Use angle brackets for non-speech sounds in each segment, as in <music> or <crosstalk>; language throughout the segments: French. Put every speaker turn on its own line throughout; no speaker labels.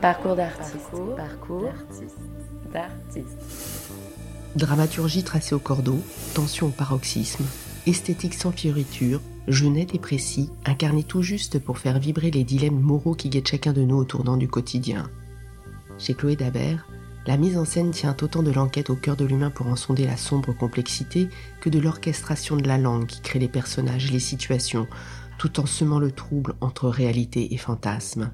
Parcours d'artiste. Parcours d'artiste.
Dramaturgie tracée au cordeau, tension au paroxysme, esthétique sans fioriture, jeu net et précis, incarné tout juste pour faire vibrer les dilemmes moraux qui guettent chacun de nous au tournant du quotidien. Chez Chloé Dabert, la mise en scène tient autant de l'enquête au cœur de l'humain pour en sonder la sombre complexité que de l'orchestration de la langue qui crée les personnages et les situations, tout en semant le trouble entre réalité et fantasme.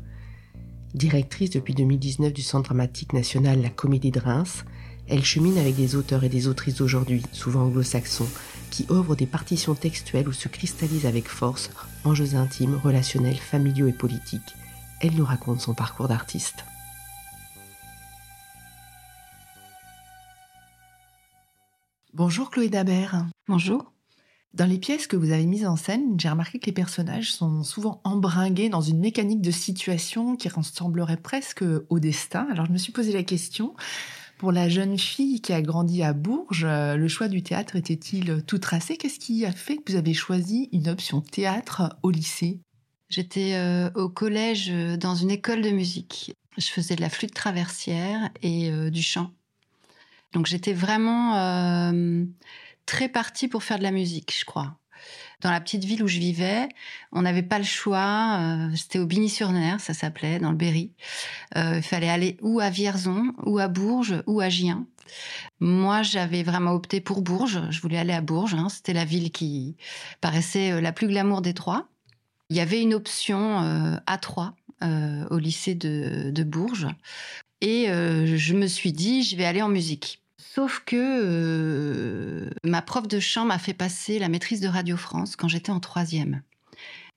Directrice depuis 2019 du Centre dramatique national La Comédie de Reims, elle chemine avec des auteurs et des autrices d'aujourd'hui, souvent anglo-saxons, qui ouvrent des partitions textuelles où se cristallisent avec force enjeux intimes, relationnels, familiaux et politiques. Elle nous raconte son parcours d'artiste. Bonjour Chloé Dabert.
Bonjour.
Dans les pièces que vous avez mises en scène, j'ai remarqué que les personnages sont souvent embringués dans une mécanique de situation qui ressemblerait presque au destin. Alors je me suis posé la question, pour la jeune fille qui a grandi à Bourges, le choix du théâtre était-il tout tracé? Qu'est-ce qui a fait que vous avez choisi une option théâtre au lycée?
J'étais euh, au collège euh, dans une école de musique. Je faisais de la flûte traversière et euh, du chant. Donc j'étais vraiment très partie pour faire de la musique, je crois. Dans la petite ville où je vivais, on n'avait pas le choix. Euh, C'était au Bigny-sur-Ner, ça s'appelait, dans le Berry. Euh, il fallait aller ou à Vierzon, ou à Bourges, ou à Gien. Moi, j'avais vraiment opté pour Bourges. Je voulais aller à Bourges. Hein. C'était la ville qui paraissait euh, la plus glamour des trois. Il y avait une option euh, A3 euh, au lycée de, Bourges. Et je me suis dit, je vais aller en musique. Sauf que euh, ma prof de chant m'a fait passer la maîtrise de Radio France quand j'étais en troisième.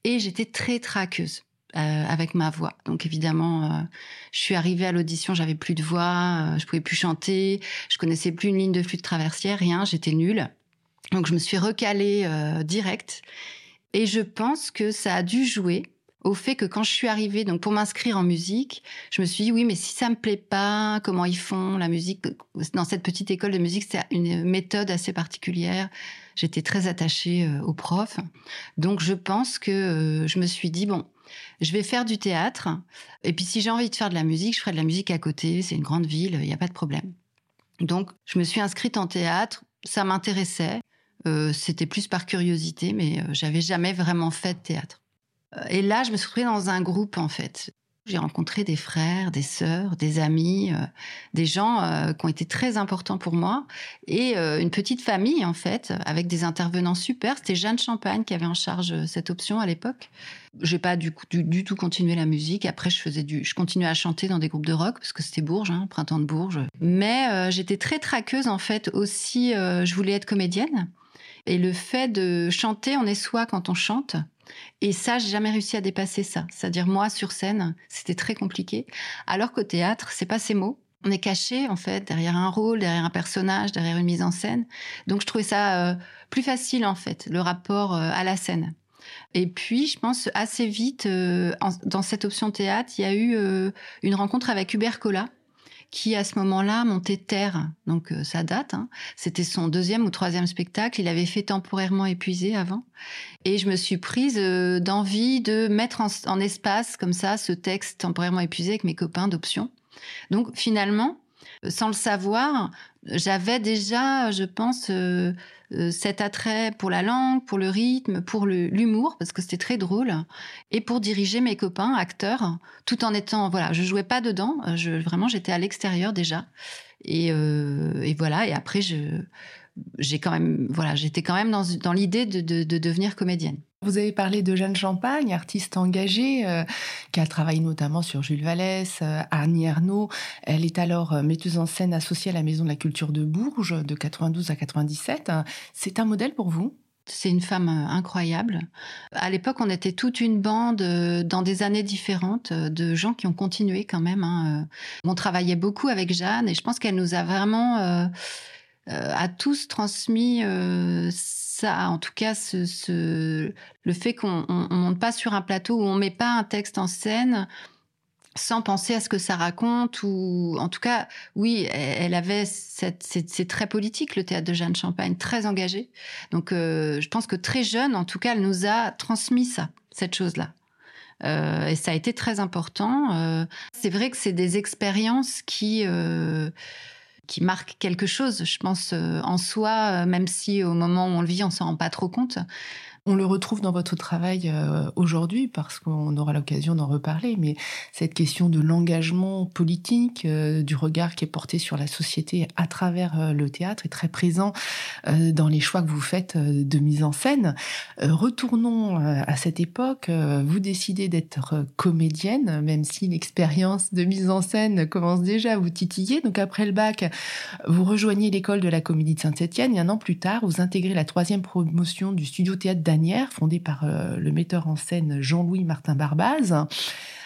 Et j'étais très traqueuse euh, avec ma voix. Donc évidemment, euh, je suis arrivée à l'audition, j'avais plus de voix, euh, je pouvais plus chanter, je connaissais plus une ligne de flûte traversière, rien, j'étais nulle. Donc je me suis recalée euh, direct. Et je pense que ça a dû jouer au fait que quand je suis arrivée, donc pour m'inscrire en musique, je me suis dit oui, mais si ça me plaît pas, comment ils font la musique? Dans cette petite école de musique, c'est une méthode assez particulière. J'étais très attachée euh, au prof, donc je pense que euh, je me suis dit bon, je vais faire du théâtre, et puis si j'ai envie de faire de la musique, je ferai de la musique à côté. C'est une grande ville, il n'y a pas de problème. Donc je me suis inscrite en théâtre, ça m'intéressait. Euh, C'était plus par curiosité, mais j'avais jamais vraiment fait de théâtre. Et là, je me suis retrouvée dans un groupe, en fait. J'ai rencontré des frères, des sœurs, des amis, euh, des gens euh, qui ont été très importants pour moi. Et euh, une petite famille, en fait, avec des intervenants super. C'était Jeanne Champagne qui avait en charge cette option à l'époque. J'ai pas du, tout continué la musique. Après, je faisais du, je continuais à chanter dans des groupes de rock parce que c'était Bourges, hein, printemps de Bourges. Mais j'étais très traqueuse, en fait, aussi. je voulais être comédienne. Et le fait de chanter, on est soi quand on chante. Et ça, j'ai jamais réussi à dépasser ça. C'est-à-dire moi sur scène, c'était très compliqué. Alors qu'au théâtre, c'est pas ces mots. On est caché en fait derrière un rôle, derrière un personnage, derrière une mise en scène. Donc je trouvais ça euh, plus facile en fait, le rapport euh, à la scène. Et puis, je pense assez vite, euh, dans cette option théâtre, il y a eu une rencontre avec Hubert Collat, qui à ce moment-là montait Terre, donc euh, ça date. Hein. C'était son deuxième ou troisième spectacle. Il avait fait temporairement épuisé avant, et je me suis prise euh, d'envie de mettre en, espace comme ça ce texte temporairement épuisé avec mes copains d'option. Donc finalement, sans le savoir, j'avais déjà, je pense, euh, euh, cet attrait pour la langue, pour le rythme, pour l'humour, parce que c'était très drôle, et pour diriger mes copains, acteurs, tout en étant, voilà, je jouais pas dedans, je, vraiment, j'étais à l'extérieur déjà, et, euh, et, voilà, et après, je, j'ai quand même, voilà, j'étais quand même dans, dans l'idée de, de, de devenir comédienne.
Vous avez parlé de Jeanne Champagne, artiste engagée, euh, qui a travaillé notamment sur Jules Vallès, euh, Annie Ernaux. Elle est alors euh, metteuse en scène associée à la Maison de la Culture de Bourges de 92 à 97. C'est un modèle pour vous?
C'est une femme incroyable. À l'époque, on était toute une bande dans des années différentes de gens qui ont continué quand même. Hein. On travaillait beaucoup avec Jeanne et je pense qu'elle nous a vraiment euh, à tous transmis euh, ça, en tout cas, ce, le fait qu'on on monte pas sur un plateau où on met pas un texte en scène sans penser à ce que ça raconte ou en tout cas oui elle avait c'est très politique le théâtre de Jeanne Champagne très engagé donc euh, je pense que très jeune en tout cas elle nous a transmis ça cette chose là et ça a été très important. c'est vrai que c'est des expériences qui qui marquent quelque chose, je pense, en soi, même si au moment où on le vit, on s'en rend pas trop compte.
On le retrouve dans votre travail euh, aujourd'hui parce qu'on aura l'occasion d'en reparler, mais cette question de l'engagement politique, euh, du regard qui est porté sur la société à travers euh, le théâtre est très présent dans les choix que vous faites de mise en scène. retournons à cette époque. vous décidez d'être comédienne, même si l'expérience de mise en scène commence déjà à vous titiller. Donc après le bac, vous rejoignez l'école de la Comédie de Saint-Étienne et un an plus tard, vous intégrez la troisième promotion du studio théâtre fondée par euh, le metteur en scène Jean-Louis Martin Barbaz.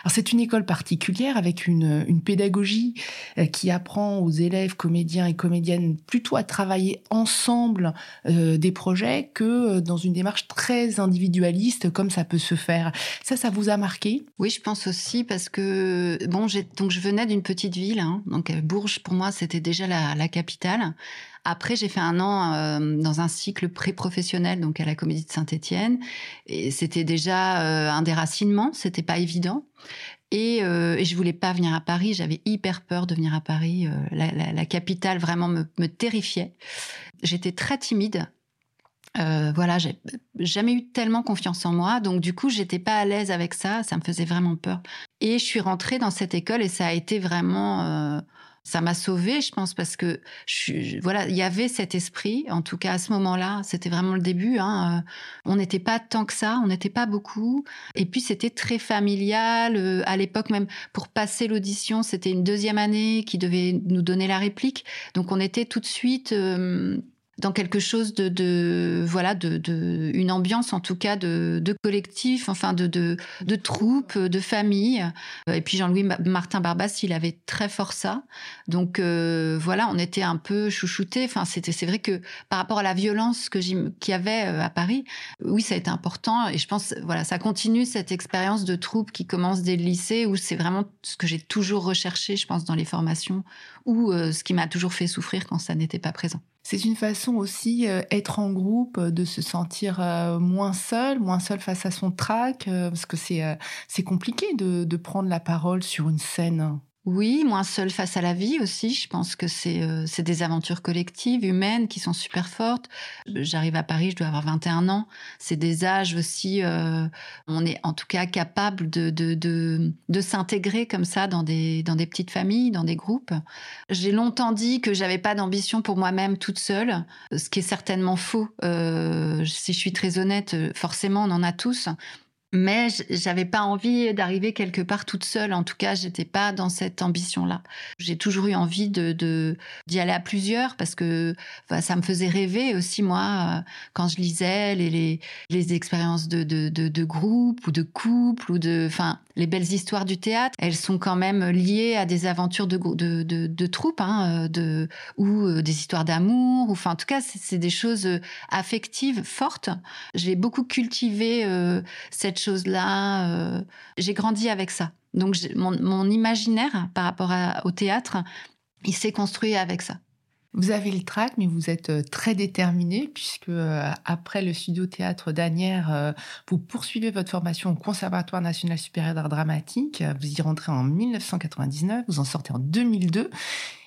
C'est une école particulière avec une, pédagogie euh, qui apprend aux élèves comédiens et comédiennes plutôt à travailler ensemble euh, des projets que dans une démarche très individualiste comme ça peut se faire. Ça, ça vous a marqué?
Oui, je pense aussi parce que bon, donc je venais d'une petite ville, hein, donc Bourges pour moi c'était déjà la, la capitale. Après, j'ai fait un an euh, dans un cycle pré-professionnel, donc à la Comédie de Saint-Étienne, et c'était déjà euh, un déracinement, c'était pas évident. Et, euh, et, je voulais pas venir à Paris, j'avais hyper peur de venir à Paris. Euh, la, capitale vraiment me, terrifiait. J'étais très timide. Euh, voilà, j'ai jamais eu tellement confiance en moi, donc du coup, j'étais pas à l'aise avec ça, ça me faisait vraiment peur. Et je suis rentrée dans cette école et ça a été vraiment ça m'a sauvée, je pense, parce que voilà, il y avait cet esprit. En tout cas, à ce moment-là, c'était vraiment le début. Hein, euh, on n'était pas tant que ça, on n'était pas beaucoup. Et puis c'était très familial. Euh, à l'époque, même pour passer l'audition, c'était une deuxième année qui devait nous donner la réplique. Donc on était tout de suite. Euh, dans quelque chose de, voilà de, une ambiance en tout cas de, collectif enfin de, de troupe de famille. Et puis Jean-Louis Martin Barbas il avait très fort ça. Donc euh, voilà on était un peu chouchoutés. Enfin c'était c'est vrai que par rapport à la violence que qu'il y avait euh, à Paris oui ça a été important. Et je pense voilà ça continue cette expérience de troupe qui commence dès le lycée où c'est vraiment ce que j'ai toujours recherché je pense dans les formations ou euh, ce qui m'a toujours fait souffrir quand ça n'était pas présent
c'est une façon aussi, euh, être en groupe, euh, de se sentir euh, moins seul, moins seul face à son trac, parce que c'est c'est compliqué de, de prendre la parole sur une scène.
Oui, moins seul face à la vie aussi. Je pense que c'est euh, des aventures collectives, humaines, qui sont super fortes. J'arrive à Paris, je dois avoir 21 ans. C'est des âges aussi. Euh, on est en tout cas capable de, de, de, de s'intégrer comme ça dans des, dans des petites familles, dans des groupes. J'ai longtemps dit que j'avais pas d'ambition pour moi-même toute seule, ce qui est certainement faux. Euh, si je suis très honnête, forcément, on en a tous mais j'avais pas envie d'arriver quelque part toute seule. En tout cas, j'étais pas dans cette ambition-là. J'ai toujours eu envie de d'y aller à plusieurs parce que ça me faisait rêver aussi moi euh, quand je lisais les les, expériences de, de, de groupe ou de couple ou de les belles histoires du théâtre. Elles sont quand même liées à des aventures de de troupes hein, euh, ou euh, des histoires d'amour ou enfin en tout cas c'est des choses affectives fortes. J'ai beaucoup cultivé cette chose-là. Euh, j'ai grandi avec ça. Donc mon, imaginaire par rapport au théâtre, il s'est construit avec ça.
Vous avez le trac, mais vous êtes euh, très déterminé puisque euh, après le studio théâtre d'Anières, vous poursuivez votre formation au Conservatoire national supérieur d'art dramatique. Vous y rentrez en 1999, vous en sortez en 2002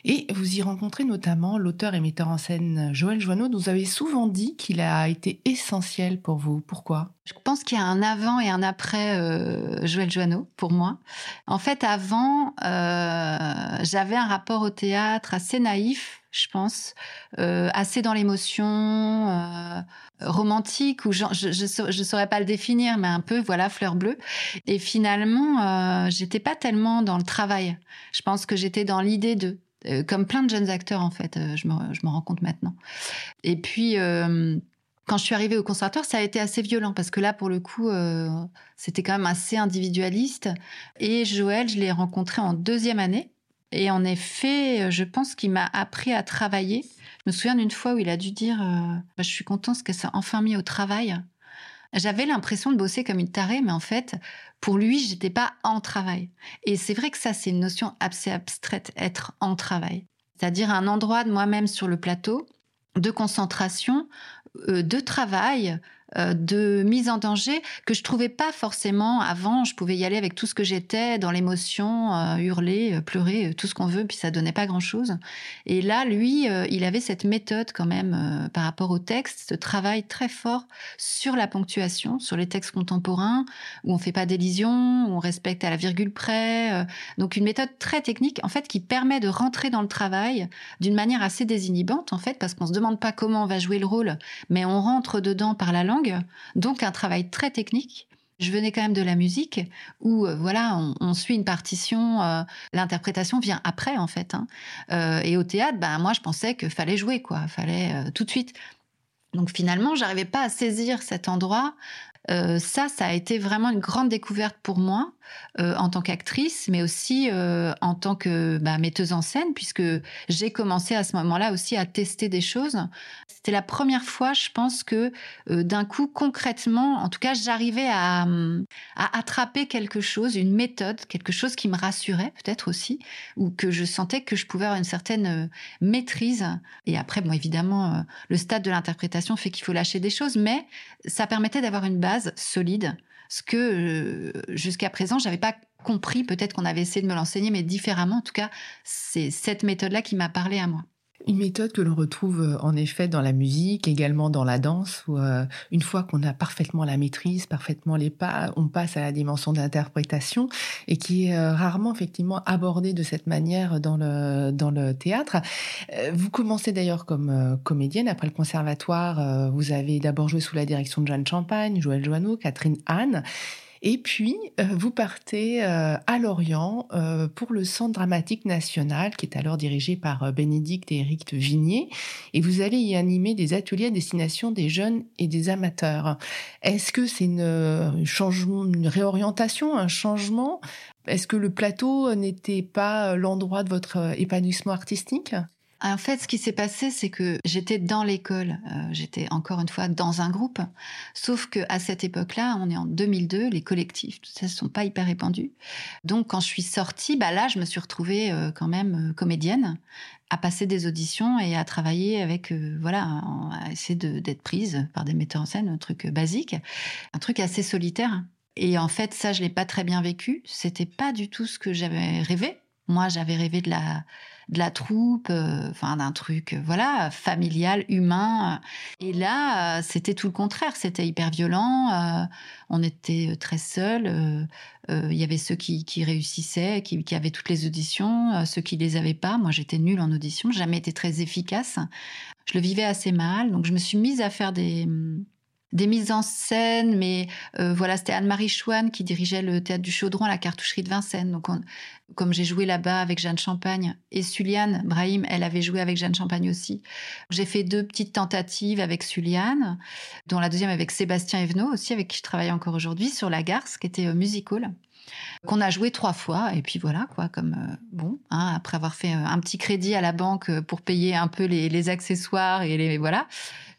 et vous y rencontrez notamment l'auteur et metteur en scène Joël Joanneau. Vous avez souvent dit qu'il a été essentiel pour vous. Pourquoi?
Je pense qu'il y a un avant et un après euh, Joël Joanneau pour moi. En fait, avant, euh, j'avais un rapport au théâtre assez naïf je pense, euh, assez dans l'émotion, euh, romantique, ou je, je, saurais pas le définir, mais un peu, voilà, fleur bleue. Et finalement, euh, j'étais pas tellement dans le travail. Je pense que j'étais dans l'idée de. Euh, comme plein de jeunes acteurs en fait, euh, je me, je me rends compte maintenant. Et puis euh, quand je suis arrivée au conservatoire, ça a été assez violent parce que là, pour le coup, c'était quand même assez individualiste. Et Joël, je l'ai rencontré en deuxième année. Et en effet, je pense qu'il m'a appris à travailler. Je me souviens d'une fois où il a dû dire bah, Je suis content parce que ça enfin mis au travail. J'avais l'impression de bosser comme une tarée, mais en fait, pour lui, j'étais pas en travail. Et c'est vrai que ça, c'est une notion assez abstraite, être en travail. C'est-à-dire un endroit de moi-même sur le plateau, de concentration, euh, de travail, de mise en danger que je trouvais pas forcément avant. Je pouvais y aller avec tout ce que j'étais, dans l'émotion, euh, hurler, pleurer, tout ce qu'on veut, puis ça donnait pas grand-chose. Et là, lui, il avait cette méthode quand même par rapport au texte, ce travail très fort sur la ponctuation, sur les textes contemporains, où on fait pas d'élision, où on respecte à la virgule près. donc une méthode très technique, en fait, qui permet de rentrer dans le travail d'une manière assez désinhibante, en fait, parce qu'on se demande pas comment on va jouer le rôle, mais on rentre dedans par la langue. Donc un travail très technique. Je venais quand même de la musique où euh, voilà, on, suit une partition, euh, l'interprétation vient après en fait. Hein. Euh, et au théâtre, ben moi je pensais qu'il fallait jouer quoi, fallait tout de suite. Donc finalement, j'arrivais pas à saisir cet endroit ça, ça a été vraiment une grande découverte pour moi euh, en tant qu'actrice, mais aussi euh, en tant que bah, metteuse en scène, puisque j'ai commencé à ce moment-là aussi à tester des choses. C'était la première fois, je pense, que d'un coup, concrètement, en tout cas, j'arrivais à, à, attraper quelque chose, une méthode, quelque chose qui me rassurait peut-être aussi, ou que je sentais que je pouvais avoir une certaine maîtrise. Et après, bon, évidemment, le stade de l'interprétation fait qu'il faut lâcher des choses, mais ça permettait d'avoir une base solide, ce que euh, jusqu'à présent, j'avais pas compris. Peut-être qu'on avait essayé de me l'enseigner, mais différemment. En tout cas, c'est cette méthode-là qui m'a parlé à moi.
Une méthode que l'on retrouve euh, en effet dans la musique, également dans la danse, où euh, une fois qu'on a parfaitement la maîtrise, parfaitement les pas, on passe à la dimension d'interprétation et qui est euh, rarement effectivement abordée de cette manière dans le, dans le théâtre. Vous commencez d'ailleurs comme comédienne après le conservatoire. Vous avez d'abord joué sous la direction de Jeanne Champagne, Joël Joanneau, Catherine Anne. Et puis, euh, vous partez euh, à Lorient euh, pour le Centre dramatique national, qui est alors dirigé par Bénédicte et Éric Vignier. Et vous allez y animer des ateliers à destination des jeunes et des amateurs. Est-ce que c'est une, changement, une réorientation, un changement? Est-ce que le plateau n'était pas l'endroit de votre épanouissement artistique?
En fait, ce qui s'est passé, c'est que j'étais dans l'école, euh, j'étais encore une fois dans un groupe, sauf que à cette époque-là, on est en 2002, les collectifs, tout ça, sont pas hyper répandus. Donc, quand je suis sortie, bah là, je me suis retrouvée euh, quand même euh, comédienne, à passer des auditions et à travailler avec, voilà, à essayer d'être prise par des metteurs en scène, un truc basique, un truc assez solitaire. Et en fait, ça, je l'ai pas très bien vécu. C'était pas du tout ce que j'avais rêvé. Moi, j'avais rêvé de la de la troupe, euh, d'un truc, euh, voilà, familial, humain. Et là, euh, c'était tout le contraire. C'était hyper violent. on était très seuls. Il y avait ceux qui, réussissaient, qui, qui, avaient toutes les auditions, ceux qui les avaient pas. Moi, j'étais nulle en audition. Jamais été très efficace. Je le vivais assez mal. Donc, je me suis mise à faire des des mises en scène, mais euh, voilà, c'était Anne-Marie Chouane qui dirigeait le théâtre du Chaudron à la cartoucherie de Vincennes. Donc, comme j'ai joué là-bas avec Jeanne Champagne et Suliane Brahim, elle avait joué avec Jeanne Champagne aussi. J'ai fait deux petites tentatives avec Suliane, dont la deuxième avec Sébastien Evenot aussi, avec qui je travaille encore aujourd'hui, sur La Garce, qui était musical qu'on a joué trois fois et puis voilà quoi comme euh, bon hein, après avoir fait un petit crédit à la banque pour payer un peu les, accessoires et les voilà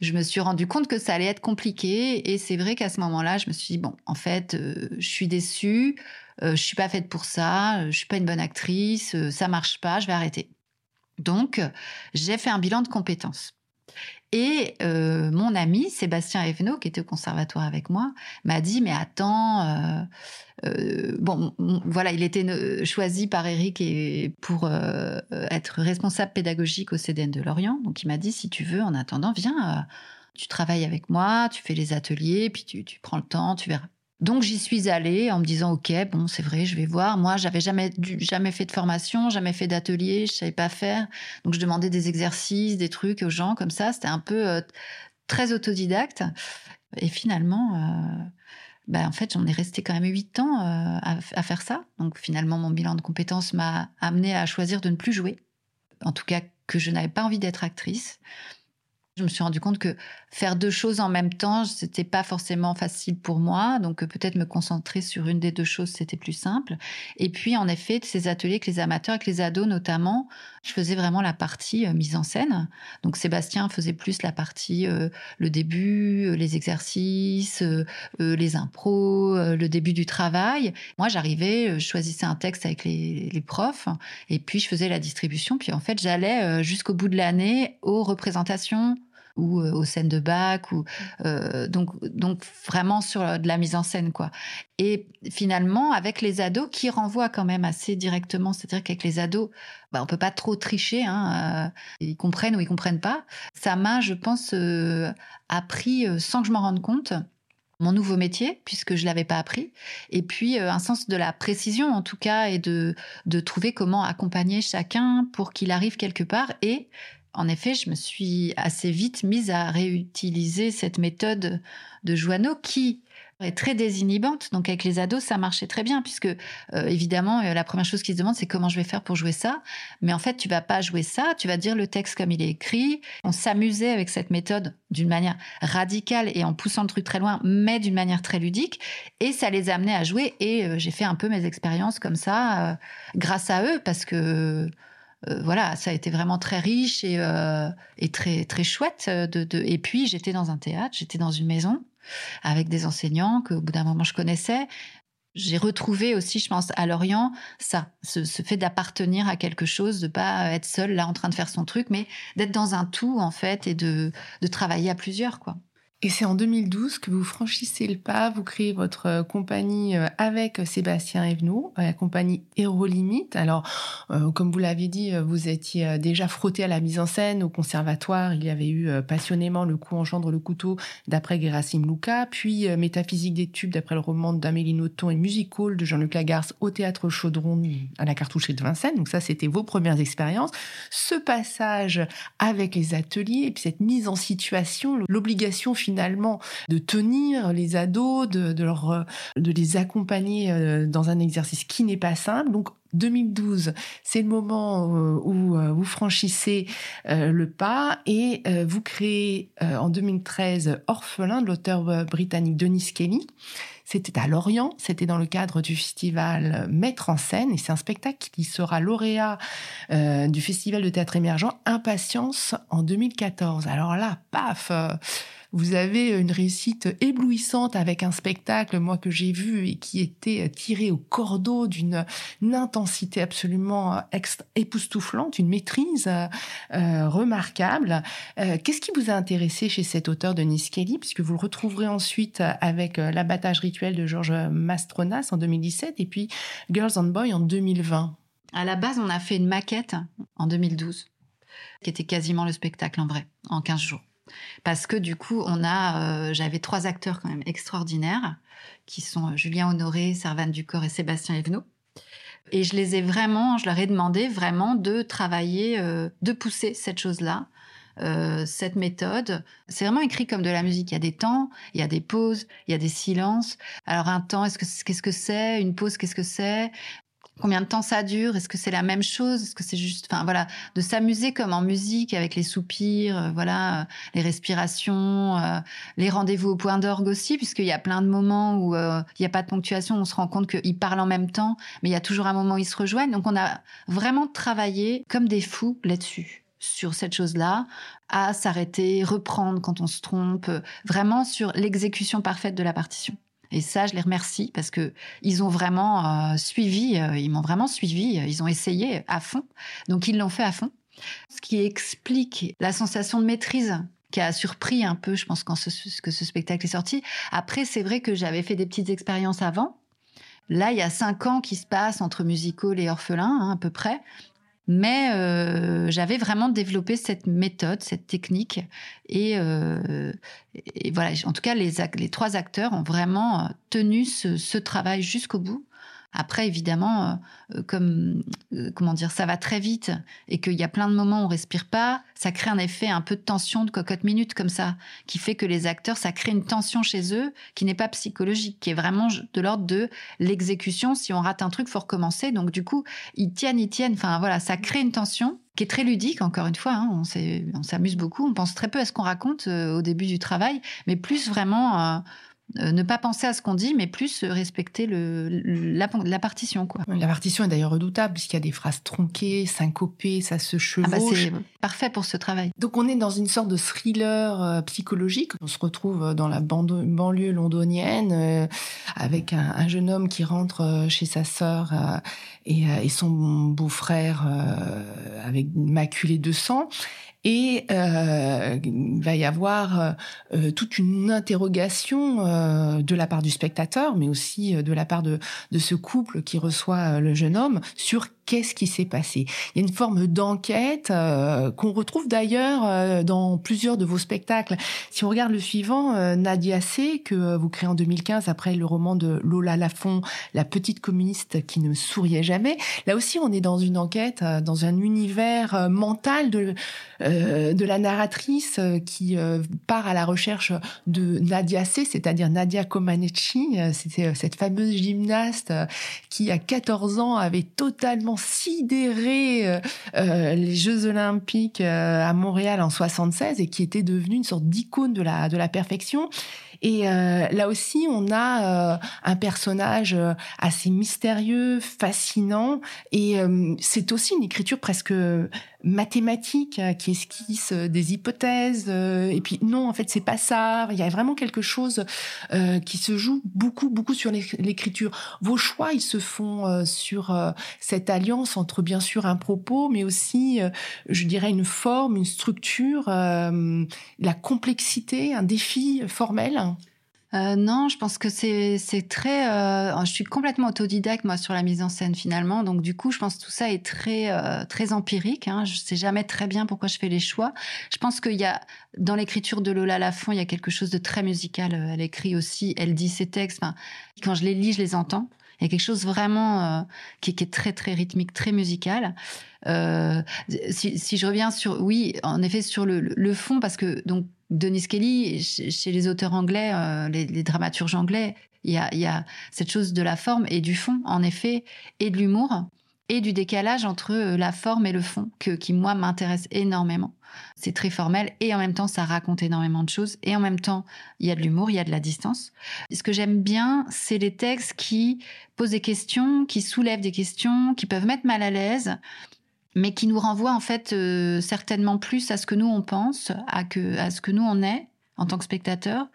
je me suis rendu compte que ça allait être compliqué. Et c'est vrai qu'à ce moment-là, je me suis dit, bon, en fait, euh, je suis déçue, euh, je suis pas faite pour ça, euh, je suis pas une bonne actrice, ça marche pas, je vais arrêter. Donc, j'ai fait un bilan de compétences. Et mon ami Sébastien Evenot, qui était au conservatoire avec moi, m'a dit mais attends, euh, bon, voilà, il était choisi par Eric et pour euh, être responsable pédagogique au CDN de Lorient. Donc il m'a dit si tu veux, en attendant, viens, euh, tu travailles avec moi, tu fais les ateliers, puis tu, prends le temps, tu verras. Donc j'y suis allée en me disant ok bon c'est vrai je vais voir moi j'avais jamais jamais fait de formation jamais fait d'atelier je savais pas faire donc je demandais des exercices des trucs aux gens comme ça c'était un peu très autodidacte et finalement bah, en fait, j'en ai resté quand même huit ans euh, à, faire ça. Donc finalement, mon bilan de compétences m'a amené à choisir de ne plus jouer. En tout cas, que je n'avais pas envie d'être actrice. Je me suis rendu compte que faire deux choses en même temps, c'était pas forcément facile pour moi. Donc euh, peut-être me concentrer sur une des deux choses, c'était plus simple. Et puis en effet, de ces ateliers avec les amateurs, avec les ados notamment, je faisais vraiment la partie euh, mise en scène. Donc Sébastien faisait plus la partie euh, le début, les exercices, les impros, le début du travail. Moi, j'arrivais, je choisissais un texte avec les, les, profs, et puis je faisais la distribution. Puis en fait, j'allais jusqu'au bout de l'année aux représentations ou aux scènes de bac ou donc donc vraiment sur de la mise en scène quoi. Et finalement avec les ados qui renvoient quand même assez directement, c'est-à-dire qu'avec les ados, bah, on peut pas trop tricher, hein, ils comprennent ou ils comprennent pas. Ça m'a, je pense, appris sans que je m'en rende compte mon nouveau métier puisque je l'avais pas appris et puis euh, un sens de la précision en tout cas et de de trouver comment accompagner chacun pour qu'il arrive quelque part et en effet, je me suis assez vite mise à réutiliser cette méthode de Joanneau qui est très désinhibante. Donc avec les ados, ça marchait très bien puisque euh, évidemment euh, la première chose qu'ils se demandent c'est comment je vais faire pour jouer ça. Mais en fait, tu vas pas jouer ça, tu vas dire le texte comme il est écrit. On s'amusait avec cette méthode d'une manière radicale et en poussant le truc très loin, mais d'une manière très ludique. Et ça les amenait à jouer. Et euh, j'ai fait un peu mes expériences comme ça grâce à eux parce que voilà, ça a été vraiment très riche et, et très très chouette. De, de... Et puis j'étais dans un théâtre, j'étais dans une maison avec des enseignants qu'au bout d'un moment je connaissais. J'ai retrouvé aussi, je pense, à Lorient, ça, ce, fait d'appartenir à quelque chose, de pas être seul là en train de faire son truc, mais d'être dans un tout en fait et de, de travailler à plusieurs, quoi.
Et c'est en 2012 que vous franchissez le pas, vous créez votre euh, compagnie euh, avec Sébastien Evenot, euh, la compagnie Hero Limit. Alors, comme vous l'avez dit, vous étiez déjà frotté à la mise en scène au conservatoire. Il y avait eu passionnément Le coup engendre le couteau d'après Gerasim Luca, puis Métaphysique des tubes d'après le roman d'Amélie Nothomb et Musical de Jean-Luc Lagarce au théâtre Chaudron à la cartoucherie de Vincennes. Donc ça, c'était vos premières expériences. Ce passage avec les ateliers et puis cette mise en situation, l'obligation finalement de tenir les ados, de, leur, euh, de les accompagner euh, dans un exercice qui n'est pas simple. Donc 2012, c'est le moment euh, où vous franchissez le pas et vous créez en 2013 Orphelin de l'auteur britannique Denis Kelly. C'était à Lorient, c'était dans le cadre du festival Mettre en scène et c'est un spectacle qui sera lauréat du festival de théâtre émergent Impatience en 2014. Alors là, paf vous avez une réussite éblouissante avec un spectacle, moi, que j'ai vu et qui était tiré au cordeau d'une intensité absolument époustouflante, une maîtrise euh, remarquable. Euh, qu'est-ce qui vous a intéressé chez cet auteur de Kelly, puisque vous le retrouverez ensuite avec euh, L'abattage rituel de Georges Mastronas en 2017 et puis Girls on Boy en 2020
À la base, on a fait une maquette en 2012, qui était quasiment le spectacle en vrai, en 15 jours. Parce que du coup, on a, euh, j'avais trois acteurs quand même extraordinaires, qui sont euh, Julien Honoré, Servane Ducor et Sébastien Evenot. Et je les ai vraiment, je leur ai demandé vraiment de travailler, euh, de pousser cette chose-là, cette méthode. C'est vraiment écrit comme de la musique. Il y a des temps, il y a des pauses, il y a des silences. Alors un temps, est-ce que qu'est-ce que c'est? Une pause, qu'est-ce que c'est? Combien de temps ça dure Est-ce que c'est la même chose Est-ce que c'est juste, enfin voilà, de s'amuser comme en musique avec les soupirs, euh, voilà, euh, les respirations, euh, les rendez-vous au point d'orgue aussi, puisqu'il y a plein de moments où il n'y a pas de ponctuation, on se rend compte qu'ils parlent en même temps, mais il y a toujours un moment où ils se rejoignent. Donc on a vraiment travaillé comme des fous là-dessus sur cette chose-là, à s'arrêter, reprendre quand on se trompe, vraiment sur l'exécution parfaite de la partition. Et ça, je les remercie parce que ils ont vraiment euh, suivi, euh, ils m'ont vraiment suivi, ils ont essayé à fond. Donc ils l'ont fait à fond. Ce qui explique la sensation de maîtrise qui a surpris un peu, je pense, quand ce, que ce spectacle est sorti. Après, c'est vrai que j'avais fait des petites expériences avant. Là, il y a cinq ans qui se passent entre musical et orphelin, hein, à peu près. Mais euh, j'avais vraiment développé cette méthode, cette technique. Et, euh, voilà, en tout cas, les, trois acteurs ont vraiment tenu ce, ce travail jusqu'au bout. Après, évidemment, euh, comme euh, comment dire, ça va très vite et qu'il y a plein de moments où on respire pas, ça crée un effet un peu de tension de cocotte minute comme ça, qui fait que les acteurs, ça crée une tension chez eux qui n'est pas psychologique, qui est vraiment de l'ordre de l'exécution. Si on rate un truc, faut recommencer. Donc du coup, ils tiennent, ils tiennent. Enfin voilà, ça crée une tension qui est très ludique, encore une fois. Hein. on s'amuse beaucoup. On pense très peu à ce qu'on raconte euh, au début du travail, mais plus vraiment. Euh, ne pas penser à ce qu'on dit, mais plus respecter le, la, partition. Quoi.
La partition est d'ailleurs redoutable, puisqu'il y a des phrases tronquées, syncopées, ça se chevauche. Ah bah,
c'est parfait pour ce travail.
Donc on est dans une sorte de thriller euh, psychologique. On se retrouve dans la banlieue londonienne, euh, avec un, jeune homme qui rentre chez sa sœur et, et, son beau-frère avec maculé de sang. Et euh, il va y avoir euh, euh, toute une interrogation euh, de la part du spectateur, mais aussi de la part de, de ce couple qui reçoit le jeune homme sur qu'est-ce qui s'est passé? Il y a une forme d'enquête euh, qu'on retrouve d'ailleurs euh, dans plusieurs de vos spectacles. Si on regarde le suivant, euh, Nadia C, que vous créez en 2015 après le roman de Lola Lafont, La petite communiste qui ne souriait jamais, là aussi on est dans une enquête, dans un univers mental de, de la narratrice qui part à la recherche de Nadia C, c'est-à-dire Nadia Comaneci, c'était cette fameuse gymnaste qui à 14 ans avait totalement sidéré euh, euh, les Jeux Olympiques euh, à Montréal en 76 et qui était devenue une sorte d'icône de la, de la perfection. Et là aussi, on a un personnage assez mystérieux, fascinant, et c'est aussi une écriture presque mathématiques hein, qui esquissent euh, des hypothèses. Euh, et puis non, en fait, c'est pas ça. Il y a vraiment quelque chose euh, qui se joue beaucoup, beaucoup sur l'écriture. Vos choix, ils se font sur cette alliance entre bien sûr un propos, mais aussi, je dirais, une forme, une structure, la complexité, un défi formel.
Euh, non, je pense que c'est très. Euh, je suis complètement autodidacte moi sur la mise en scène finalement, donc du coup, je pense que tout ça est très euh, très empirique. Hein. Je sais jamais très bien pourquoi je fais les choix. Je pense qu'il y a dans l'écriture de Lola Lafont, il y a quelque chose de très musical. Elle écrit aussi, elle dit ses textes. quand je les lis, je les entends. Il y a quelque chose vraiment qui, est très très rythmique, très musical. Si, si, je reviens sur, oui, en effet, sur le, le fond, parce que donc Denis Kelly, chez les auteurs anglais, euh, les, dramaturges anglais, il y a, cette chose de la forme et du fond, en effet, et de l'humour, et du décalage entre euh, la forme et le fond, qui, moi, m'intéresse énormément. C'est très formel, et en même temps, ça raconte énormément de choses, et en même temps, il y a de l'humour, il y a de la distance. Ce que j'aime bien, c'est les textes qui posent des questions, qui soulèvent des questions, qui peuvent mettre mal à l'aise, mais qui nous renvoie en fait euh, certainement plus à ce que nous on pense, à, que, à ce que nous on est en tant que spectateur,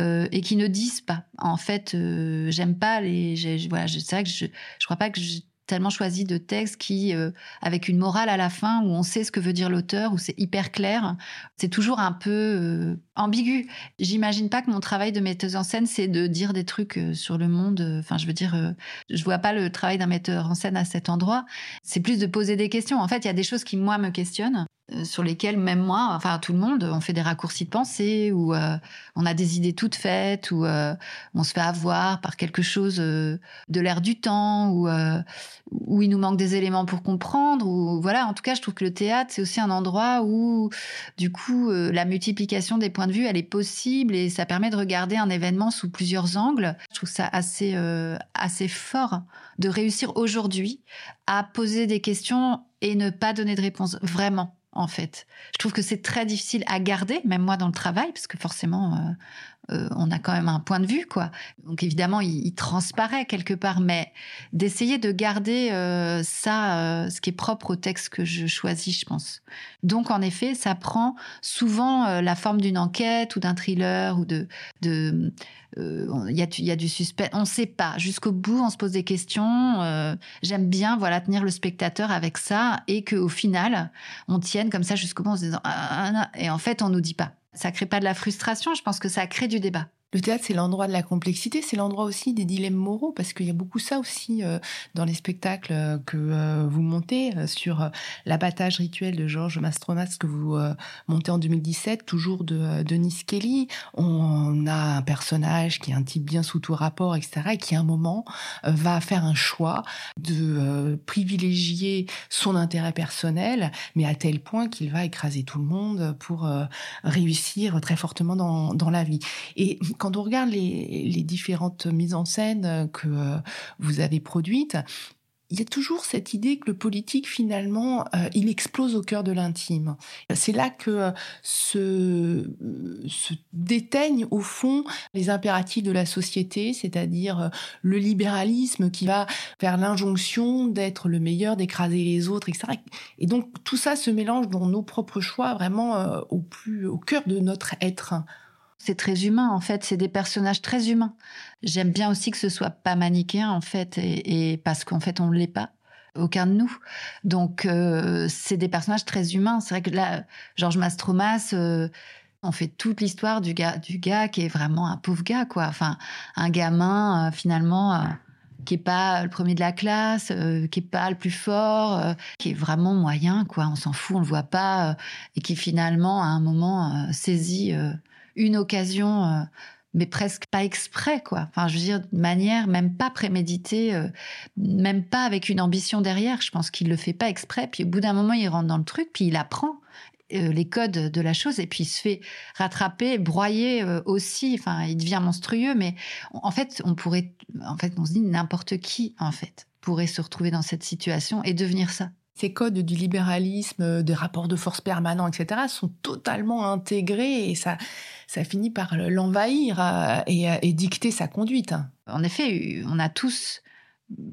euh, et qui ne disent pas. En fait, euh, j'aime pas les. Voilà, c'est vrai que je, je crois pas que tellement choisi de textes qui, euh, avec une morale à la fin, où on sait ce que veut dire l'auteur, où c'est hyper clair. C'est toujours un peu euh, ambigu. J'imagine pas que mon travail de metteuse en scène, c'est de dire des trucs euh, sur le monde. Enfin, je veux dire, je vois pas le travail d'un metteur en scène à cet endroit. C'est plus de poser des questions. En fait, il y a des choses qui, moi, me questionnent. Euh, sur lesquels même moi, enfin tout le monde, on fait des raccourcis de pensée ou euh, on a des idées toutes faites ou euh, on se fait avoir par quelque chose de l'air du temps ou où il nous manque des éléments pour comprendre ou voilà. En tout cas, je trouve que le théâtre c'est aussi un endroit où du coup la multiplication des points de vue elle est possible et ça permet de regarder un événement sous plusieurs angles. Je trouve ça assez assez fort de réussir aujourd'hui à poser des questions et ne pas donner de réponse vraiment en fait. Je trouve que c'est très difficile à garder, même moi dans le travail, parce que forcément, euh, euh, on a quand même un point de vue, quoi. Donc évidemment, il, transparaît quelque part, mais d'essayer de garder euh, ça, ce qui est propre au texte que je choisis, je pense. Donc en effet, ça prend souvent la forme d'une enquête ou d'un thriller ou de, de il y, a, du suspect, on ne sait pas. Jusqu'au bout, on se pose des questions. J'aime bien, voilà, tenir le spectateur avec ça et qu'au final, on tienne comme ça jusqu'au bout en se disant ah, ah, ah, et en fait, on nous dit pas. Ça crée pas de la frustration, je pense que ça crée du débat.
Le théâtre, c'est l'endroit de la complexité, c'est l'endroit aussi des dilemmes moraux, parce qu'il y a beaucoup ça aussi euh, dans les spectacles euh, que euh, vous montez sur l'abattage rituel de Georges Mastromas que vous montez en 2017, toujours de Denis Kelly. On a un personnage qui est un type bien sous tout rapport, etc., et qui à un moment va faire un choix de privilégier son intérêt personnel, mais à tel point qu'il va écraser tout le monde pour réussir très fortement dans, dans la vie. On regarde les, différentes mises en scène que euh, vous avez produites, il y a toujours cette idée que le politique, finalement, euh, il explose au cœur de l'intime. C'est là que euh, se, se, déteignent, au fond, les impératifs de la société, c'est-à-dire le libéralisme qui va faire l'injonction d'être le meilleur, d'écraser les autres, etc. Et donc, tout ça se mélange dans nos propres choix, vraiment au, plus, au cœur de notre être.
C'est très humain, en fait. C'est des personnages très humains. J'aime bien aussi que ce soit pas manichéen, en fait, et, parce qu'en fait, on ne l'est pas. aucun de nous. Donc, euh, c'est des personnages très humains. C'est vrai que là, Georges Mastromas, euh, on fait toute l'histoire du gars, du gars qui est vraiment un pauvre gars, quoi. Enfin, un gamin, euh, finalement, qui est pas le premier de la classe, qui est pas le plus fort, qui est vraiment moyen, quoi. On s'en fout, on le voit pas, et qui finalement, à un moment, saisit une occasion mais presque pas exprès, quoi. Enfin, je veux dire, de manière même pas préméditée, euh, même pas avec une ambition derrière. Je pense qu'il le fait pas exprès. Puis au bout d'un moment, il rentre dans le truc, puis il apprend euh, les codes de la chose, et puis il se fait rattraper, broyer euh, aussi. Enfin, il devient monstrueux, mais en fait, on pourrait, en fait, on se dit n'importe qui, en fait, pourrait se retrouver dans cette situation et devenir ça
ces codes du libéralisme, des rapports de force permanents, etc., sont totalement intégrés et ça, ça finit par l'envahir euh, et, et, dicter sa conduite.
En effet, on a tous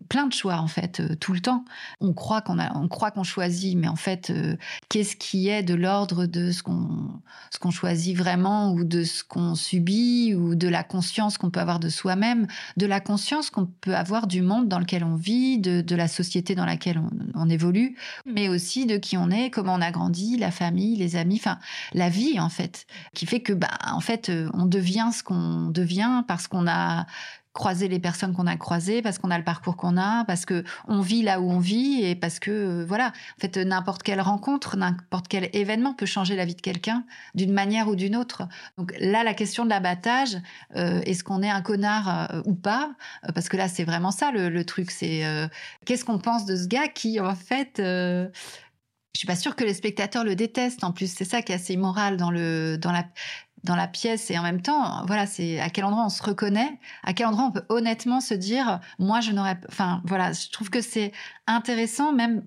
plein de choix en fait euh, tout le temps. On croit qu'on a, on croit qu'on choisit, mais en fait, euh, qu'est-ce qui est de l'ordre de ce qu'on, ce qu'on choisit vraiment ou de ce qu'on subit ou de la conscience qu'on peut avoir de soi-même, de la conscience qu'on peut avoir du monde dans lequel on vit, de, la société dans laquelle on, on, évolue, mais aussi de qui on est, comment on a grandi, la famille, les amis, enfin la vie en fait, qui fait que bah en fait euh, on devient ce qu'on devient parce qu'on a croiser les personnes qu'on a croisées, parce qu'on a le parcours qu'on a, parce que on vit là où on vit et parce que euh, voilà, en fait n'importe quelle rencontre, n'importe quel événement peut changer la vie de quelqu'un d'une manière ou d'une autre. Donc là, la question de l'abattage, euh, est-ce qu'on est un connard euh, ou pas? Parce que là, c'est vraiment ça le, truc, c'est qu'est-ce qu'on pense de ce gars qui en fait je suis pas sûre que les spectateurs le détestent. En plus, c'est ça qui est assez immoral dans le dans la dans la pièce et en même temps, voilà, c'est à quel endroit on se reconnaît, à quel endroit on peut honnêtement se dire, moi je n'aurais, enfin voilà, je trouve que c'est intéressant même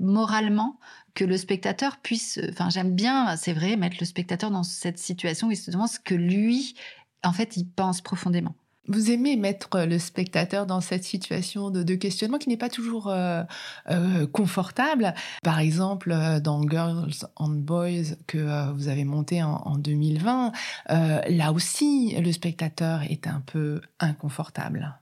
moralement que le spectateur puisse, enfin j'aime bien, c'est vrai, mettre le spectateur dans cette situation où il se demande ce que lui, en fait, il pense profondément.
Vous aimez mettre le spectateur dans cette situation de, questionnement qui n'est pas toujours euh, euh, confortable? Par exemple, euh, dans Girls and Boys que vous avez monté en, en 2020, là aussi, le spectateur est un peu inconfortable.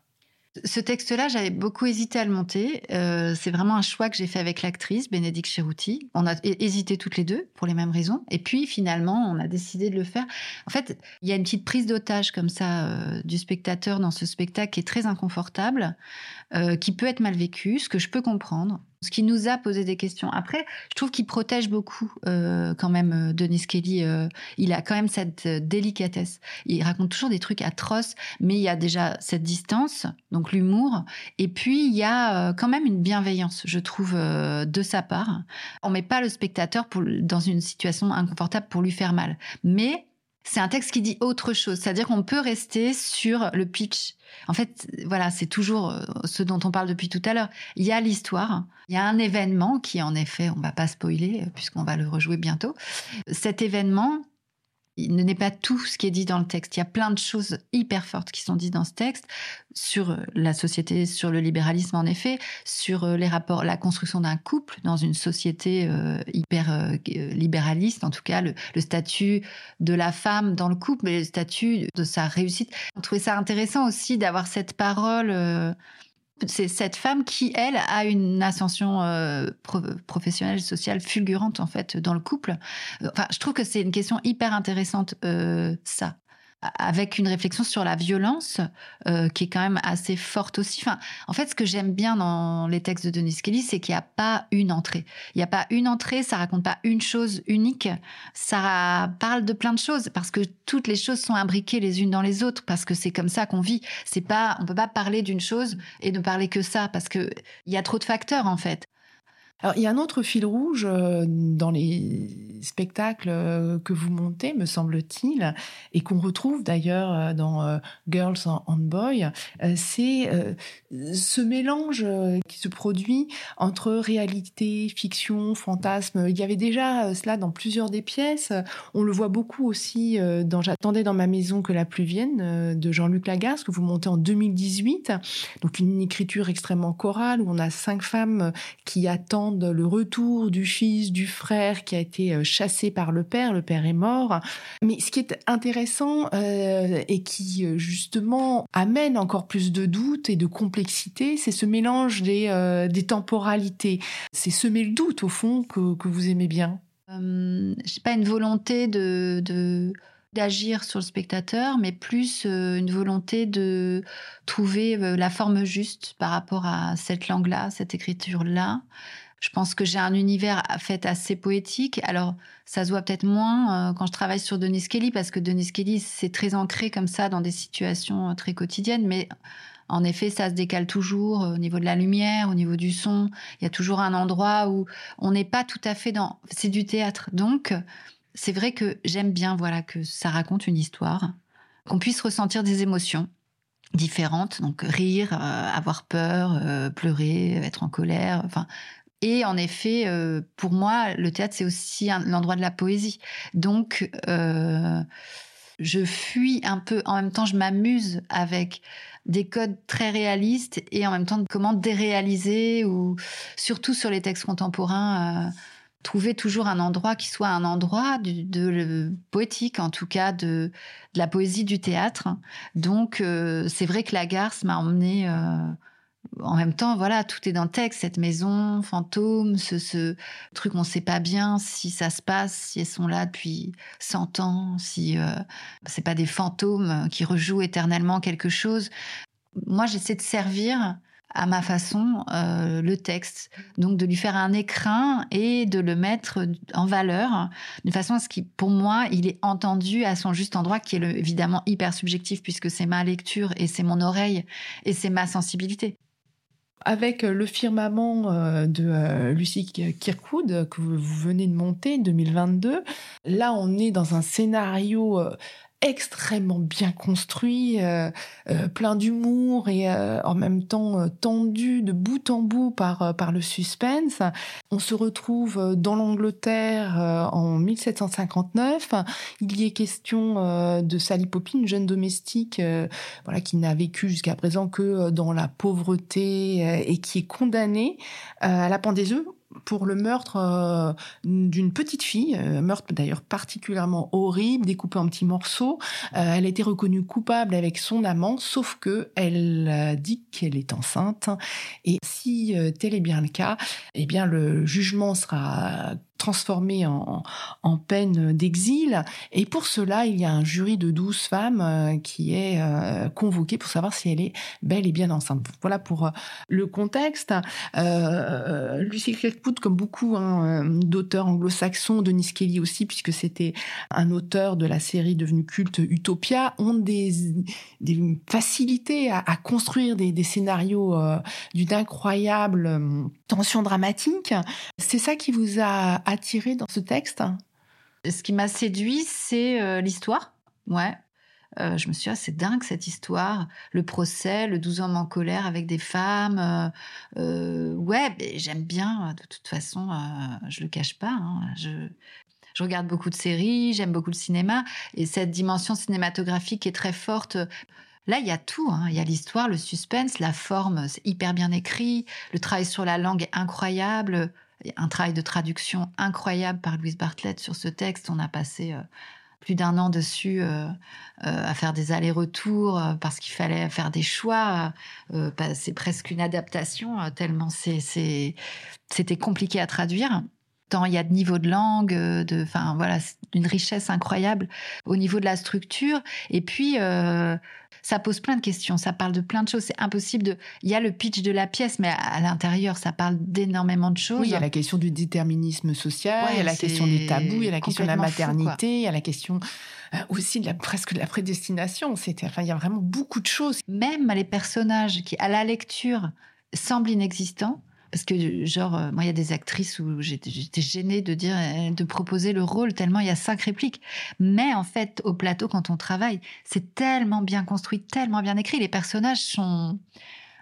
Ce texte-là, j'avais beaucoup hésité à le monter. Euh, c'est vraiment un choix que j'ai fait avec l'actrice Bénédicte Cherouti. On a hésité toutes les deux pour les mêmes raisons. Et puis finalement, on a décidé de le faire. En fait, il y a une petite prise d'otage comme ça euh, du spectateur dans ce spectacle qui est très inconfortable, euh, qui peut être mal vécu, ce que je peux comprendre ce qui nous a posé des questions. Après, je trouve qu'il protège beaucoup euh, quand même euh, Denis Kelly. Euh, il a quand même cette délicatesse. Il raconte toujours des trucs atroces, mais il y a déjà cette distance, donc l'humour, et puis il y a quand même une bienveillance, je trouve, de sa part. On met pas le spectateur dans une situation inconfortable pour lui faire mal, mais c'est un texte qui dit autre chose, c'est-à-dire qu'on peut rester sur le pitch. En fait, voilà, c'est toujours euh, ce dont on parle depuis tout à l'heure. Il y a l'histoire, il y a un événement qui, en effet, on va pas spoiler puisqu'on va le rejouer bientôt. Cet événement, il n'est pas tout ce qui est dit dans le texte. Il y a plein de choses hyper fortes qui sont dites dans ce texte sur euh, la société, sur le libéralisme en effet, sur euh, les rapports, la construction d'un couple dans une société euh, hyper libéraliste, en tout cas le, statut de la femme dans le couple, mais le statut de sa réussite. On trouvait ça intéressant aussi d'avoir cette parole c'est cette femme qui, elle, a une ascension euh, professionnelle, sociale fulgurante en fait dans le couple. Enfin, je trouve que c'est une question hyper intéressante, euh, ça avec une réflexion sur la violence euh, qui est quand même assez forte aussi. Enfin, en fait, ce que j'aime bien dans les textes de Denis Kelly, c'est qu'il n'y a pas une entrée. Il n'y a pas une entrée, ça raconte pas une chose unique. Ça parle de plein de choses parce que toutes les choses sont imbriquées les unes dans les autres parce que c'est comme ça qu'on vit. C'est pas, on peut pas parler d'une chose et ne parler que ça parce que il y a trop de facteurs en fait.
Alors, il y a un autre fil rouge euh, dans les spectacles euh, que vous montez, me semble-t-il, et qu'on retrouve d'ailleurs euh, dans Girls and Boy, c'est ce mélange qui se produit entre réalité, fiction, fantasme. Il y avait déjà cela dans plusieurs des pièces. On le voit beaucoup aussi dans J'attendais dans ma maison que la pluie vienne de Jean-Luc Lagarce, que vous montez en 2018. Donc, une écriture extrêmement chorale où on a cinq femmes qui attendent le retour du fils, du frère qui a été euh, chassé par le père. Le père est mort. Mais ce qui est intéressant euh, et qui justement amène encore plus de doutes et de complexité, c'est ce mélange des, des temporalités. C'est semer le doute au fond que, que vous aimez bien.
Euh, je sais pas une volonté de, d'agir sur le spectateur, mais plus euh, une volonté de trouver euh, la forme juste par rapport à cette langue-là, cette écriture-là. Je pense que j'ai un univers fait assez poétique. Alors, ça se voit peut-être moins euh, quand je travaille sur Denis Kelly, parce que Denis Kelly, c'est très ancré comme ça dans des situations très quotidiennes, mais en effet, ça se décale toujours au niveau de la lumière, au niveau du son. Il y a toujours un endroit où on n'est pas tout à fait dans. C'est du théâtre. Donc, c'est vrai que j'aime bien voilà que ça raconte une histoire, qu'on puisse ressentir des émotions différentes, donc rire, euh, avoir peur, euh, pleurer, être en colère, enfin. Et en effet, euh, pour moi, le théâtre c'est aussi l'endroit de la poésie. Donc, je fuis un peu. En même temps, je m'amuse avec des codes très réalistes et en même temps comment déréaliser ou surtout sur les textes contemporains trouver toujours un endroit qui soit un endroit de, poétique, en tout cas de, la poésie du théâtre. Donc, euh, c'est vrai que la garce m'a emmené. En même temps, voilà, tout est dans le texte, cette maison fantôme, ce, truc, on ne sait pas bien si ça se passe, si elles sont là depuis 100 ans, si euh, c'est pas des fantômes qui rejouent éternellement quelque chose. Moi, j'essaie de servir à ma façon euh, le texte. Donc de lui faire un écrin et de le mettre en valeur de façon à ce qu'il, pour moi, il est entendu à son juste endroit, qui est évidemment hyper subjectif puisque c'est ma lecture et c'est mon oreille et c'est ma sensibilité.
Avec le firmament euh, de euh, Lucie Kirkwood que vous venez de monter 2022, là on est dans un scénario extrêmement bien construit, euh, euh, plein d'humour et euh, en même temps tendu de bout en bout par, par le suspense. On se retrouve dans l'Angleterre en 1759. Il y est question de Sally Poppy, une jeune domestique voilà, qui n'a vécu jusqu'à présent que dans la pauvreté et qui est condamnée à la pendaison pour le meurtre euh, d'une petite fille, euh, meurtre d'ailleurs particulièrement horrible, découpé en petits morceaux. Euh, elle a été reconnue coupable avec son amant, sauf que elle dit qu'elle est enceinte. Et si tel est bien le cas, eh bien le jugement sera transformée en, en peine d'exil. Et pour cela, il y a un jury de douze femmes euh, qui est euh, convoqué pour savoir si elle est belle et bien enceinte. Voilà pour euh, le contexte. Euh, Lucy comme beaucoup hein, d'auteurs anglo-saxons, Denis Kelly aussi, puisque c'était un auteur de la série devenue culte Utopia, ont des, facilités à, construire des, scénarios d'une incroyable tension dramatique. C'est ça qui vous a attiré dans ce texte?
Ce qui m'a séduit, c'est euh, l'histoire. Ouais. Euh, je me suis dit, ah, c'est dingue cette histoire. Le procès, le 12 hommes en colère avec des femmes. Euh, ouais, j'aime bien. De toute façon, je le cache pas. Hein. Je, je regarde beaucoup de séries, j'aime beaucoup le cinéma. Et cette dimension cinématographique est très forte. Là, il y a tout. Hein. Il y a l'histoire, le suspense, la forme, c'est hyper bien écrit. Le travail sur la langue est incroyable un travail de traduction incroyable par Louise Bartlett sur ce texte. On a passé euh, plus d'un an dessus euh, euh, à faire des allers-retours parce qu'il fallait faire des choix. c'est presque une adaptation tellement c'était compliqué à traduire. Tant il y a de niveau de langue, de, enfin voilà, une richesse incroyable au niveau de la structure. Et puis ça pose plein de questions, ça parle de plein de choses. C'est impossible de. Il y a le pitch de la pièce, mais à, l'intérieur, ça parle d'énormément de choses.
Oui, il y a la question du déterminisme social, il y a la question des tabous, il y a la question de la maternité, il y a la question euh, aussi de la, presque de la prédestination. C'était, enfin, il y a vraiment beaucoup de choses.
Même les personnages qui, à la lecture, semblent inexistants parce que genre euh, moi il y a des actrices où j'étais gênée de dire euh, de proposer le rôle tellement il y a cinq répliques. Mais en fait au plateau quand on travaille c'est tellement bien construit tellement bien écrit. Les personnages sont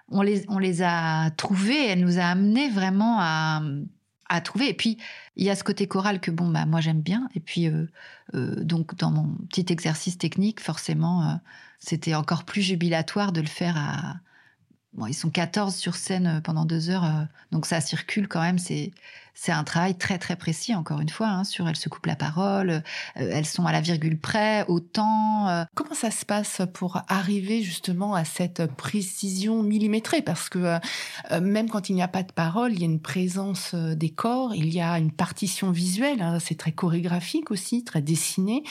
on les a trouvés elle nous a amenés vraiment à à trouver. Et puis il y a ce côté choral que bon bah moi j'aime bien. Et puis euh, donc dans mon petit exercice technique forcément c'était encore plus jubilatoire de le faire à Bon, ils sont 14 sur scène pendant deux heures, donc ça circule quand même. C'est c'est un travail très très précis, encore une fois, hein, sur elles se coupent la parole, euh, elles sont à la virgule près, au temps. Euh.
Comment ça se passe pour arriver justement à cette précision millimétrée? Parce que euh, même quand il n'y a pas de parole, il y a une présence des corps, il y a une partition visuelle, hein, c'est très chorégraphique aussi, très dessiné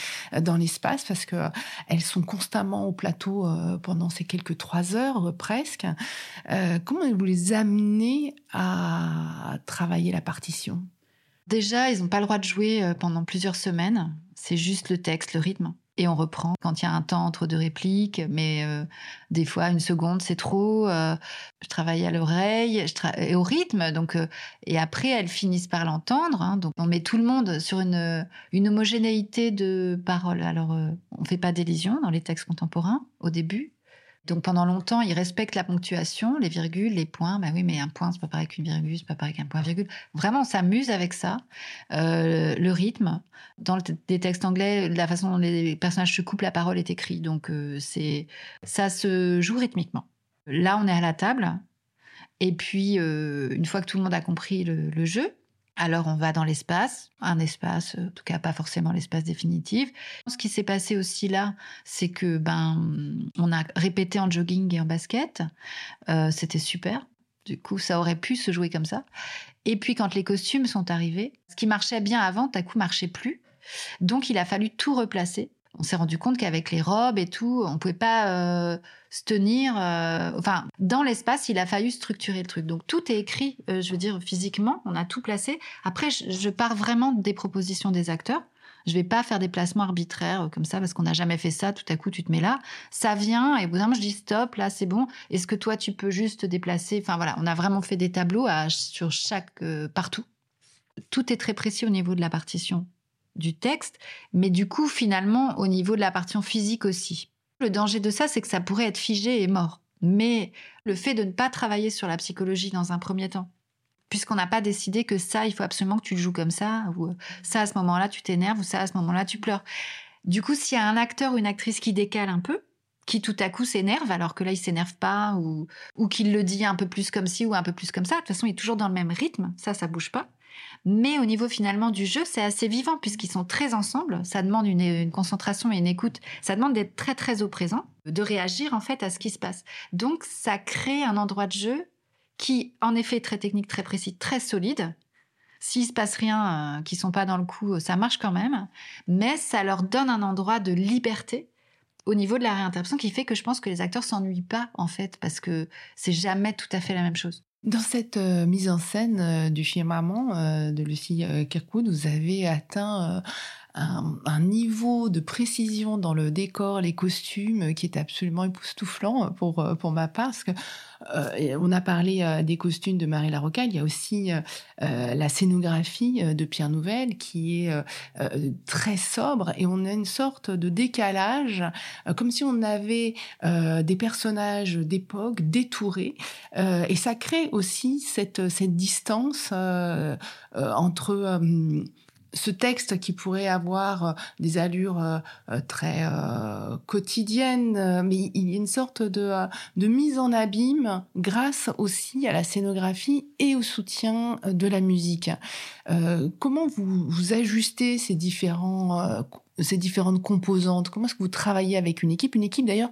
dans l'espace, parce que elles sont constamment au plateau pendant ces quelques trois heures presque. comment vous les amenez à travailler la partition
Déjà, ils n'ont pas le droit de jouer euh, pendant plusieurs semaines. C'est juste le texte, le rythme. Et on reprend quand il y a un temps entre deux répliques, mais euh, des fois une seconde c'est trop. Euh, je travaille à l'oreille et au rythme, donc et après elles finissent par l'entendre. Hein. donc on met tout le monde sur une, homogénéité de paroles. Alors on fait pas d'élision dans les textes contemporains au début, donc pendant longtemps, ils respectent la ponctuation, les virgules, les points. Ben oui, mais un point, c'est pas pareil qu'une virgule, c'est pas pareil qu'un point virgule. Vraiment, on s'amuse avec ça. Euh, le rythme, dans les textes anglais, la façon dont les personnages se coupent la parole est écrite. Donc euh, c'est ça se joue rythmiquement. Là, on est à la table. Et puis, euh, une fois que tout le monde a compris le jeu, alors on va dans l'espace, un espace, en tout cas pas forcément l'espace définitif. Ce qui s'est passé aussi là, c'est que ben on a répété en jogging et en basket, euh, c'était super. Du coup, ça aurait pu se jouer comme ça. Et puis quand les costumes sont arrivés, ce qui marchait bien avant, à coup marchait plus. Donc il a fallu tout replacer on s'est rendu compte qu'avec les robes et tout, on pouvait pas euh, se tenir. Euh, enfin, dans l'espace, il a fallu structurer le truc. Donc tout est écrit, euh, je veux dire physiquement, on a tout placé. Après, je, pars vraiment des propositions des acteurs. Je vais pas faire des placements arbitraires comme ça parce qu'on n'a jamais fait ça. Tout à coup, tu te mets là, ça vient et au bout d'un moment, je dis stop, là c'est bon. Est-ce que toi tu peux juste te déplacer? Enfin voilà, on a vraiment fait des tableaux sur chaque partout. Tout est très précis au niveau de la partition du texte, mais du coup, finalement, au niveau de la partition physique aussi. Le danger de ça, c'est que ça pourrait être figé et mort. Mais le fait de ne pas travailler sur la psychologie dans un premier temps, puisqu'on n'a pas décidé que ça, il faut absolument que tu le joues comme ça, ou euh, ça, à ce moment-là, tu t'énerves, ou ça, à ce moment-là, tu pleures. Du coup, s'il y a un acteur ou une actrice qui décale un peu, qui tout à coup s'énerve alors que là il s'énerve pas ou ou qu'il le dit un peu plus comme ci ou un peu plus comme ça de toute façon il est toujours dans le même rythme ça ça bouge pas mais au niveau finalement du jeu, c'est assez vivant puisqu'ils sont très ensemble. Ça demande une, concentration et une écoute. Ça demande d'être très très au présent, de réagir en fait à ce qui se passe. Donc ça crée un endroit de jeu qui, en effet, est très technique, très précis, très solide. S'il se passe rien, euh, qui sont pas dans le coup, ça marche quand même. Mais ça leur donne un endroit de liberté au niveau de la réinterprétation qui fait que je pense que les acteurs s'ennuient pas en fait parce que c'est jamais tout à fait la même chose.
Dans cette euh, mise en scène euh, du film Maman euh, de Lucie Kirkwood, vous avez atteint un, niveau de précision dans le décor, les costumes, qui est absolument époustouflant pour, pour ma part. Parce que, euh, on a parlé euh, des costumes de Marie Larocca, il y a aussi euh, la scénographie de Pierre Nouvel qui est très sobre et on a une sorte de décalage, comme si on avait des personnages d'époque détourés. et ça crée aussi cette, cette distance entre ce texte qui pourrait avoir euh, des allures euh, euh, très quotidiennes, mais il y a une sorte de, de mise en abîme grâce aussi à la scénographie et au soutien de la musique. comment vous, vous ajustez ces différents ces différentes composantes? Comment est-ce que vous travaillez avec une équipe? Une équipe d'ailleurs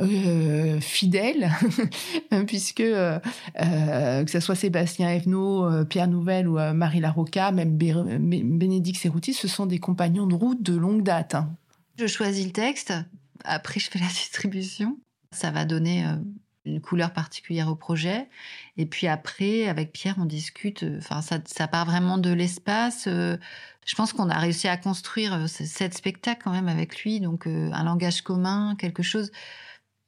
euh, fidèle, <laughs> puisque euh, euh, que ce soit Sébastien Evenot, Pierre Nouvel ou Marie Larocca, même Bénédicte Serrouti, ce sont des compagnons de route de longue date. Hein.
Je choisis le texte, après je fais la distribution. Ça va donner une couleur particulière au projet. Et puis après, avec Pierre, on discute. Enfin, ça part vraiment de l'espace je pense qu'on a réussi à construire euh, cette spectacle quand même avec lui, donc euh, un langage commun, quelque chose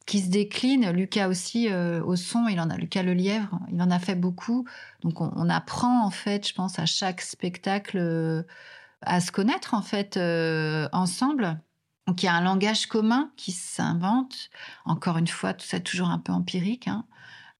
qui se décline. Lucas aussi euh, au son, il en a Lucas le lièvre, il en a fait beaucoup. Donc on, apprend en fait, je pense, à chaque spectacle à se connaître en fait ensemble. Donc il y a un langage commun qui s'invente. Encore une fois, tout ça toujours un peu empirique. Hein.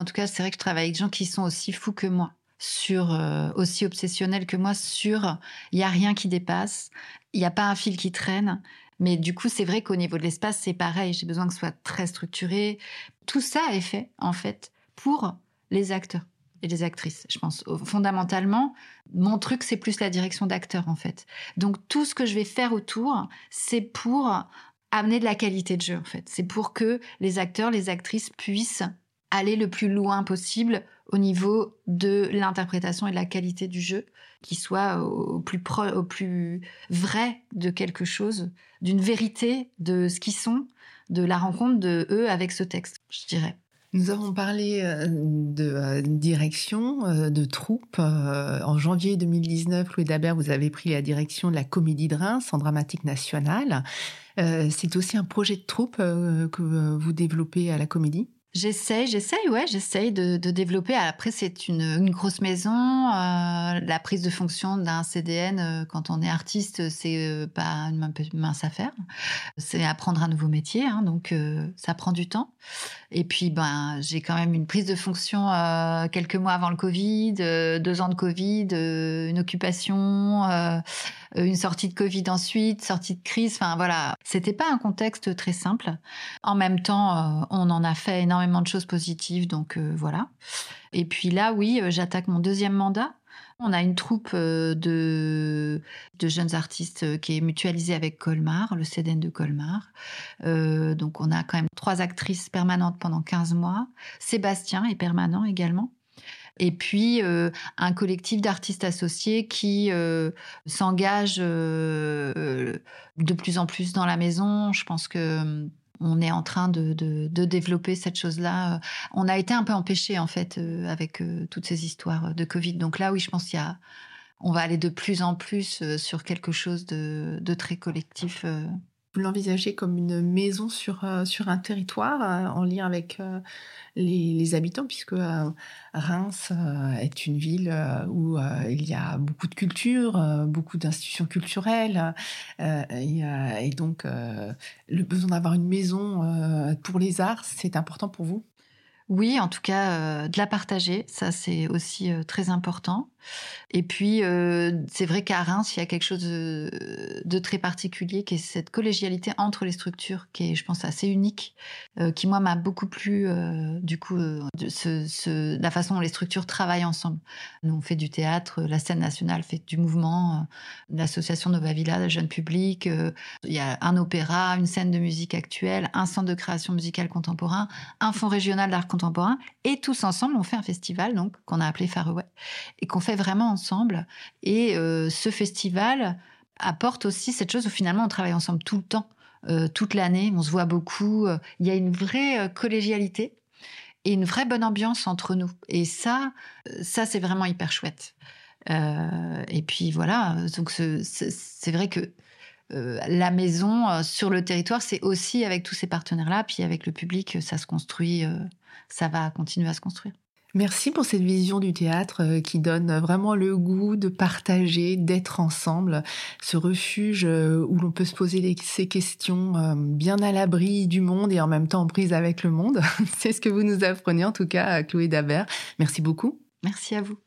En tout cas, c'est vrai que je travaille avec des gens qui sont aussi fous que moi sur euh, aussi obsessionnel que moi sur il y a rien qui dépasse, il n'y a pas un fil qui traîne. Mais du coup, c'est vrai qu'au niveau de l'espace, c'est pareil. J'ai besoin que ce soit très structuré. Tout ça est fait, en fait, pour les acteurs et les actrices, je pense. Fondamentalement, mon truc, c'est plus la direction d'acteur, en fait. Donc, tout ce que je vais faire autour, c'est pour amener de la qualité de jeu, en fait. C'est pour que les acteurs, les actrices puissent aller le plus loin possible au niveau de l'interprétation et de la qualité du jeu, qui soit au plus, au plus vrai de quelque chose, d'une vérité de ce qu'ils sont, de la rencontre de eux avec ce texte, je dirais.
Nous avons parlé euh, de euh, direction, euh, de troupe. En janvier 2019, Louis Dabert, vous avez pris la direction de la Comédie de Reims en dramatique nationale. C'est aussi un projet de troupe que vous développez à la Comédie
J'essaye, j'essaye, ouais, j'essaye de, développer. Après, c'est une, grosse maison. Euh, la prise de fonction d'un CDN euh, quand on est artiste, c'est euh, pas une mince affaire. C'est apprendre un nouveau métier, hein, donc ça prend du temps. Et puis, ben, j'ai quand même une prise de fonction quelques mois avant le Covid, deux ans de Covid, une occupation une sortie de Covid ensuite, sortie de crise. Enfin voilà, c'était pas un contexte très simple. En même temps, euh, on en a fait énormément de choses positives, donc euh, voilà. Et puis là, oui, j'attaque mon deuxième mandat. On a une troupe de, de jeunes artistes qui est mutualisée avec Colmar, le CDN de Colmar. donc on a quand même trois actrices permanentes pendant 15 mois. Sébastien est permanent également et puis euh, un collectif d'artistes associés qui euh, s'engage euh, de plus en plus dans la maison. Je pense que on est en train de, de, développer cette chose-là. On a été un peu empêché en fait avec toutes ces histoires de Covid. Donc là, oui, je pense qu'il y a, on va aller de plus en plus sur quelque chose de, de très collectif
vous l'envisagez comme une maison sur, euh, sur un territoire euh, en lien avec euh, les, habitants, puisque Reims est une ville où il y a beaucoup de culture, beaucoup d'institutions culturelles, et, donc le besoin d'avoir une maison pour les arts, c'est important pour vous?
Oui, en tout cas, de la partager, ça c'est aussi très important. Et puis, euh, c'est vrai qu'à Reims, il y a quelque chose de, très particulier, qui est cette collégialité entre les structures, qui est, je pense, assez unique, qui moi m'a beaucoup plu, du coup, de la façon dont les structures travaillent ensemble. Nous, on fait du théâtre, la scène nationale fait du mouvement, l'association Nova Villa, le jeune public, il y a un opéra, une scène de musique actuelle, un centre de création musicale contemporain, un fonds régional d'art contemporain. Et tous ensemble, on fait un festival donc qu'on a appelé Faraway et qu'on fait vraiment ensemble. Et euh, ce festival apporte aussi cette chose où finalement on travaille ensemble tout le temps, euh, toute l'année. On se voit beaucoup. Il y a une vraie euh, collégialité et une vraie bonne ambiance entre nous. Et ça, ça c'est vraiment hyper chouette. et puis voilà, donc c'est vrai que la maison sur le territoire, c'est aussi avec tous ces partenaires-là, puis avec le public, ça se construit ça va continuer à se construire.
Merci pour cette vision du théâtre euh, qui donne vraiment le goût de partager, d'être ensemble, ce refuge euh, où l'on peut se poser ces questions euh, bien à l'abri du monde et en même temps en prise avec le monde. <laughs> C'est ce que vous nous apprenez en tout cas, Chloé Dabert. Merci beaucoup.
Merci à vous.